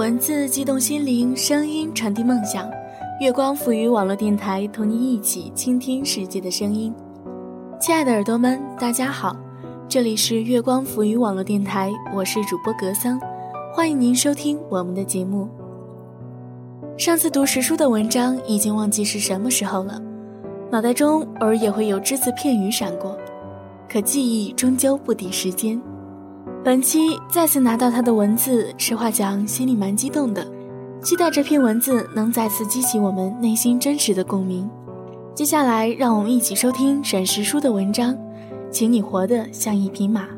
文字激动心灵，声音传递梦想。月光赋予网络电台，同你一起倾听世界的声音。亲爱的耳朵们，大家好，这里是月光赋予网络电台，我是主播格桑，欢迎您收听我们的节目。上次读时书的文章已经忘记是什么时候了，脑袋中偶尔也会有只字片语闪过，可记忆终究不敌时间。本期再次拿到他的文字，实话讲，心里蛮激动的。期待这篇文字能再次激起我们内心真实的共鸣。接下来，让我们一起收听沈石书的文章，请你活得像一匹马。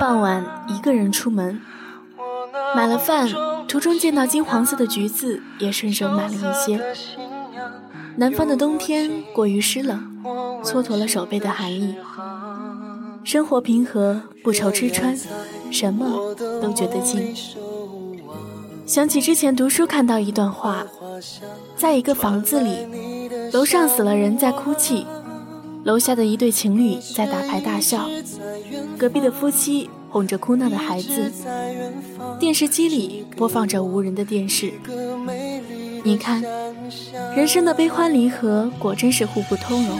傍晚，一个人出门，买了饭，途中见到金黄色的橘子，也顺手买了一些。南方的冬天过于湿冷，蹉跎了手背的寒意。生活平和，不愁吃穿，什么都觉得近。想起之前读书看到一段话，在一个房子里，楼上死了人在哭泣。楼下的一对情侣在打牌大笑，隔壁的夫妻哄着哭闹的孩子，电视机里播放着无人的电视。你看，人生的悲欢离合果真是互不通融，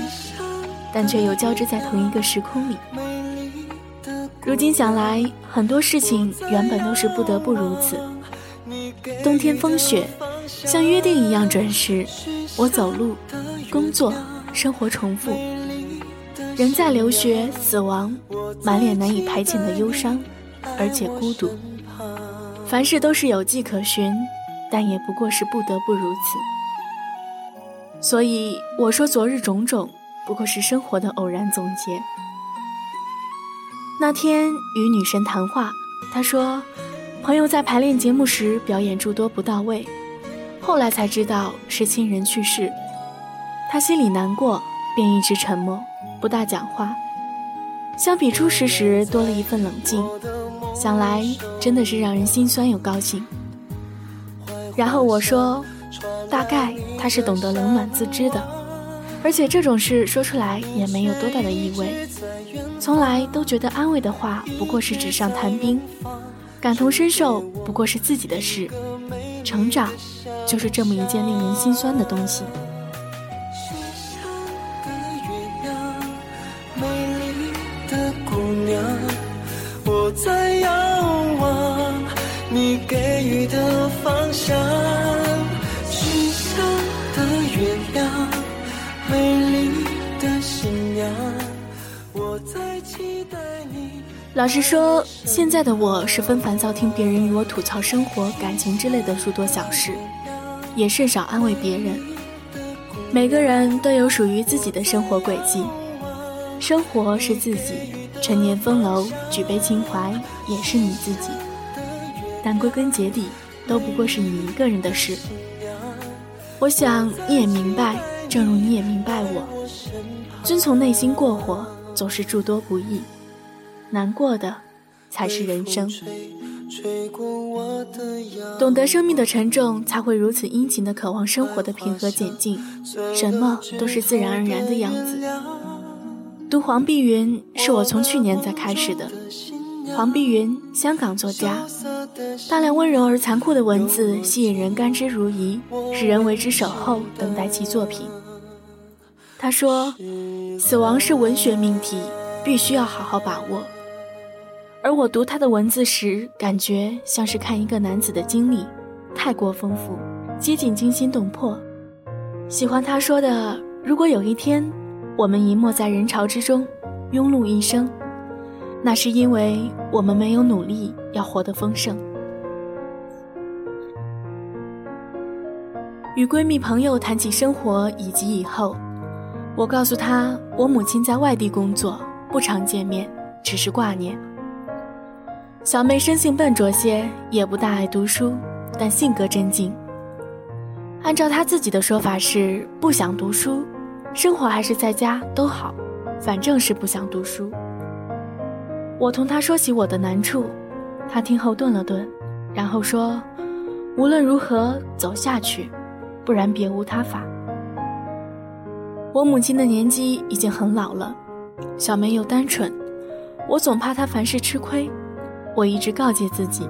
但却又交织在同一个时空里。如今想来，很多事情原本都是不得不如此。冬天风雪，像约定一样准时，我走路、工作、生活重复。人在留学，死亡，满脸难以排遣的忧伤，而且孤独。凡事都是有迹可循，但也不过是不得不如此。所以我说，昨日种种不过是生活的偶然总结。那天与女神谈话，她说，朋友在排练节目时表演诸多不到位，后来才知道是亲人去世，她心里难过，便一直沉默。不大讲话，相比初时时多了一份冷静，想来真的是让人心酸又高兴。然后我说，大概他是懂得冷暖自知的，而且这种事说出来也没有多大的意味。从来都觉得安慰的话不过是纸上谈兵，感同身受不过是自己的事，成长就是这么一件令人心酸的东西。老实说，现在的我十分烦躁，听别人与我吐槽生活、感情之类的诸多小事，也甚少安慰别人。每个人都有属于自己的生活轨迹，生活是自己，陈年风楼，举杯情怀，也是你自己。但归根结底，都不过是你一个人的事。我想你也明白，正如你也明白我。遵从内心过活，总是诸多不易，难过的才是人生。懂得生命的沉重，才会如此殷勤的渴望生活的平和简静，什么都是自然而然的样子。读黄碧云是我从去年才开始的。黄碧云，香港作家，大量温柔而残酷的文字吸引人，甘之如饴，使人为之守候，等待其作品。他说：“死亡是文学命题，必须要好好把握。”而我读他的文字时，感觉像是看一个男子的经历，太过丰富，接近惊心动魄。喜欢他说的：“如果有一天，我们隐没在人潮之中，庸碌一生，那是因为我们没有努力要活得丰盛。与闺蜜朋友谈起生活以及以后，我告诉她，我母亲在外地工作，不常见面，只是挂念。小妹生性笨拙些，也不大爱读书，但性格真静。按照她自己的说法是不想读书。生活还是在家都好，反正是不想读书。我同她说起我的难处，她听后顿了顿，然后说：“无论如何走下去，不然别无他法。”我母亲的年纪已经很老了，小妹又单纯，我总怕她凡事吃亏。我一直告诫自己，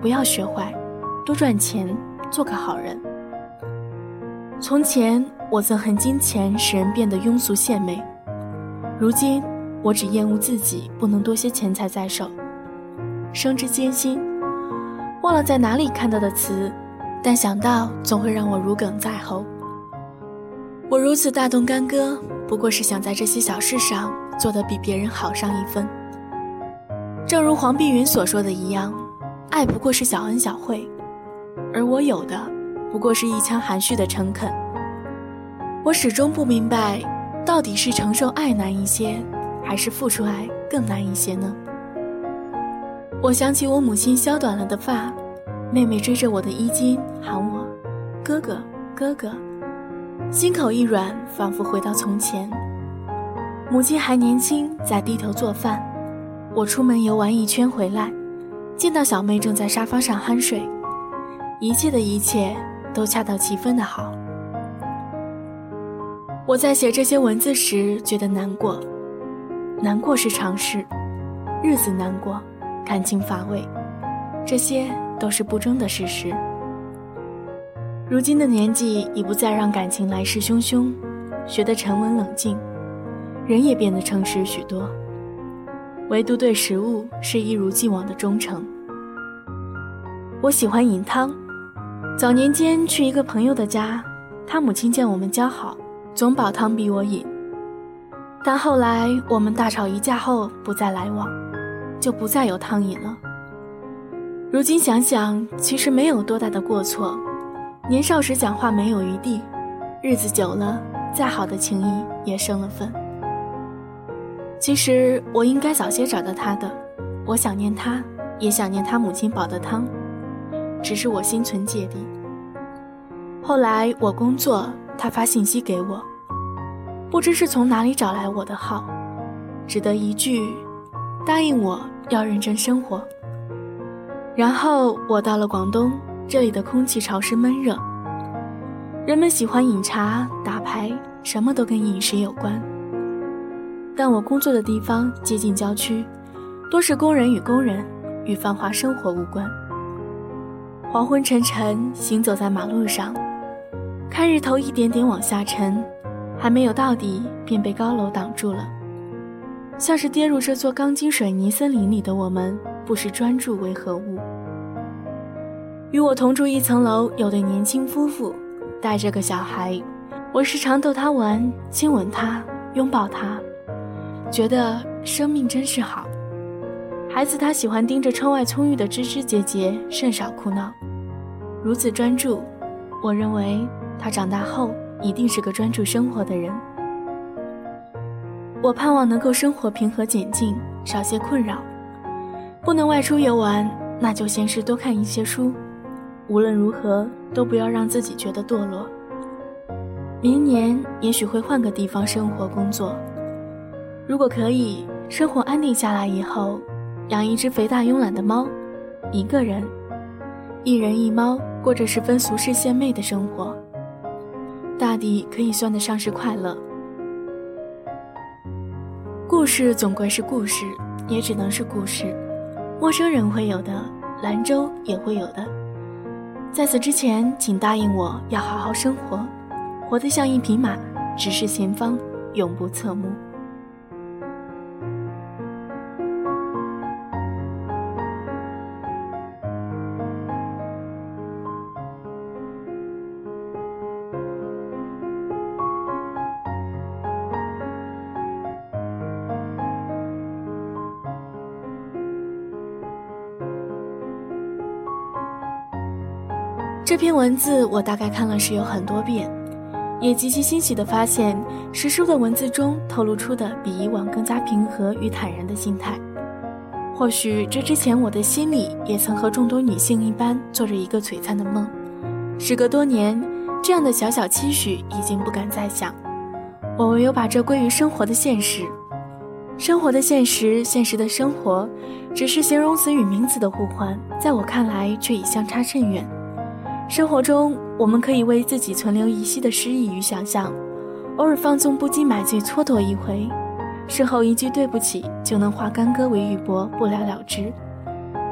不要学坏，多赚钱，做个好人。从前。我憎恨金钱使人变得庸俗献媚，如今我只厌恶自己不能多些钱财在手。生之艰辛，忘了在哪里看到的词，但想到总会让我如鲠在喉。我如此大动干戈，不过是想在这些小事上做得比别人好上一分。正如黄碧云所说的一样，爱不过是小恩小惠，而我有的不过是一腔含蓄的诚恳。我始终不明白，到底是承受爱难一些，还是付出爱更难一些呢？我想起我母亲削短了的发，妹妹追着我的衣襟喊我“哥哥，哥哥”，心口一软，仿佛回到从前。母亲还年轻，在低头做饭。我出门游玩一圈回来，见到小妹正在沙发上酣睡，一切的一切都恰到其分的好。我在写这些文字时觉得难过，难过是常事，日子难过，感情乏味，这些都是不争的事实。如今的年纪已不再让感情来势汹汹，学得沉稳冷静，人也变得诚实许多，唯独对食物是一如既往的忠诚。我喜欢饮汤，早年间去一个朋友的家，他母亲见我们交好。总煲汤逼我饮，但后来我们大吵一架后不再来往，就不再有汤饮了。如今想想，其实没有多大的过错。年少时讲话没有余地，日子久了，再好的情谊也生了分。其实我应该早些找到他的，我想念他，也想念他母亲煲的汤，只是我心存芥蒂。后来我工作。他发信息给我，不知是从哪里找来我的号，只得一句答应我要认真生活。然后我到了广东，这里的空气潮湿闷热，人们喜欢饮茶、打牌，什么都跟饮食有关。但我工作的地方接近郊区，多是工人与工人，与繁华生活无关。黄昏沉沉，行走在马路上。看日头一点点往下沉，还没有到底便被高楼挡住了，像是跌入这座钢筋水泥森林里的我们，不识专注为何物。与我同住一层楼有对年轻夫妇，带着个小孩，我时常逗他玩，亲吻他，拥抱他，觉得生命真是好。孩子他喜欢盯着窗外葱郁的枝枝节节，甚少哭闹，如此专注，我认为。他长大后一定是个专注生活的人。我盼望能够生活平和简静，少些困扰。不能外出游玩，那就先是多看一些书。无论如何，都不要让自己觉得堕落。明年也许会换个地方生活工作。如果可以，生活安定下来以后，养一只肥大慵懒的猫，一个人，一人一猫，过着十分俗世献媚的生活。大抵可以算得上是快乐。故事总归是故事，也只能是故事。陌生人会有的，兰州也会有的。在此之前，请答应我要好好生活，活得像一匹马，直视前方，永不侧目。这篇文字我大概看了是有很多遍，也极其欣喜地发现，石叔的文字中透露出的比以往更加平和与坦然的心态。或许这之前我的心里也曾和众多女性一般，做着一个璀璨的梦。时隔多年，这样的小小期许已经不敢再想，我唯有把这归于生活的现实。生活的现实，现实的生活，只是形容词与名词的互换，在我看来却已相差甚远。生活中，我们可以为自己存留一息的诗意与想象，偶尔放纵不羁买醉蹉跎一回，事后一句对不起就能化干戈为玉帛，不了了之。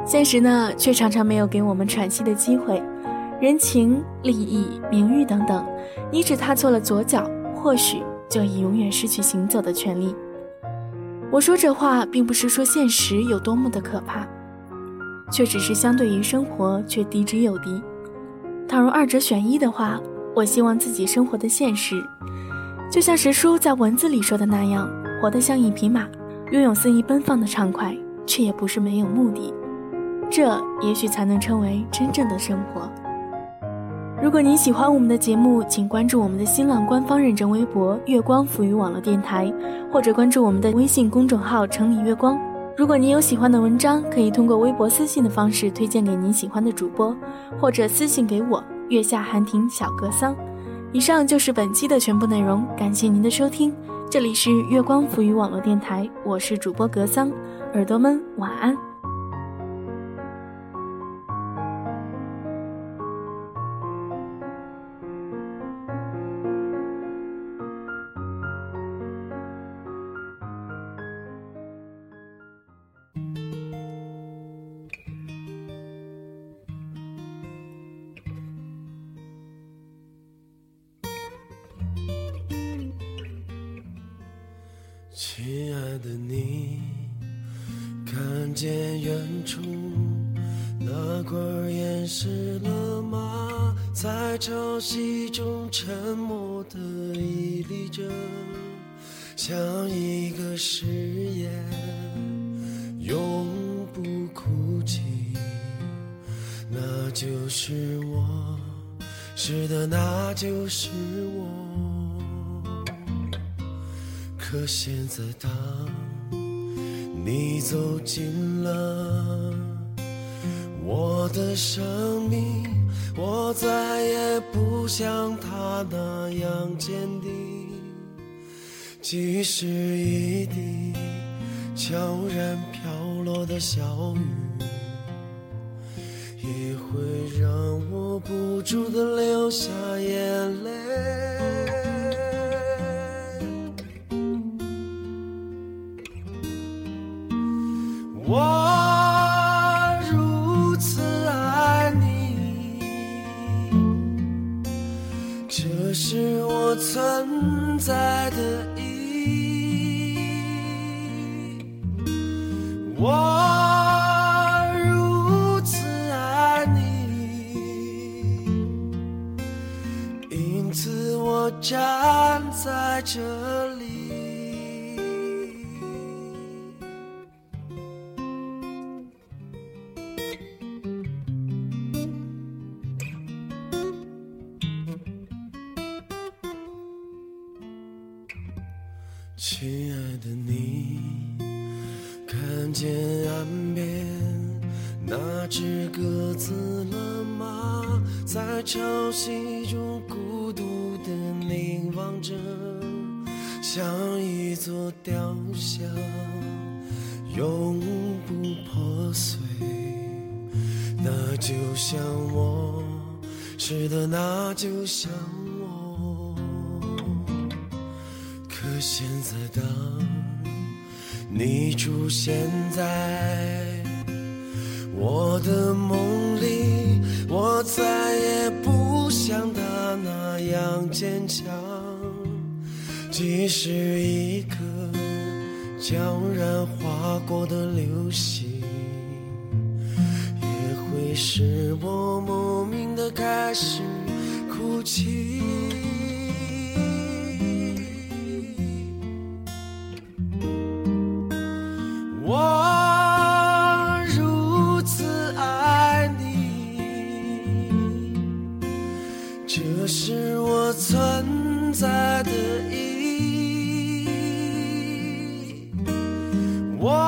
现实呢，却常常没有给我们喘息的机会，人情、利益、名誉等等，你只踏错了左脚，或许就已永远失去行走的权利。我说这话，并不是说现实有多么的可怕，却只是相对于生活，却低之又低。倘若二者选一的话，我希望自己生活的现实，就像石叔在文字里说的那样，活得像一匹马，拥有肆意奔放的畅快，却也不是没有目的。这也许才能称为真正的生活。如果您喜欢我们的节目，请关注我们的新浪官方认证微博“月光浮语网络电台”，或者关注我们的微信公众号“城里月光”。如果您有喜欢的文章，可以通过微博私信的方式推荐给您喜欢的主播，或者私信给我“月下寒亭小格桑”。以上就是本期的全部内容，感谢您的收听。这里是月光浮语网络电台，我是主播格桑，耳朵们晚安。亲爱的你，看见远处那块岩石了吗？在潮汐中沉默地屹立着，像一个誓言，永不哭泣。那就是我，是的，那就是我。可现在，当你走进了我的生命，我再也不像他那样坚定。即使一滴悄然飘落的小雨，也会让我不住的流下眼在的意义。我如此爱你，因此我站在这里。着，像一座雕像，永不破碎。那就像我，是的，那就像我。可现在，当你出现在我的梦里，我再也不像他那样坚强。即使一颗悄然划过的流星，也会使我莫名的开始哭泣。Whoa!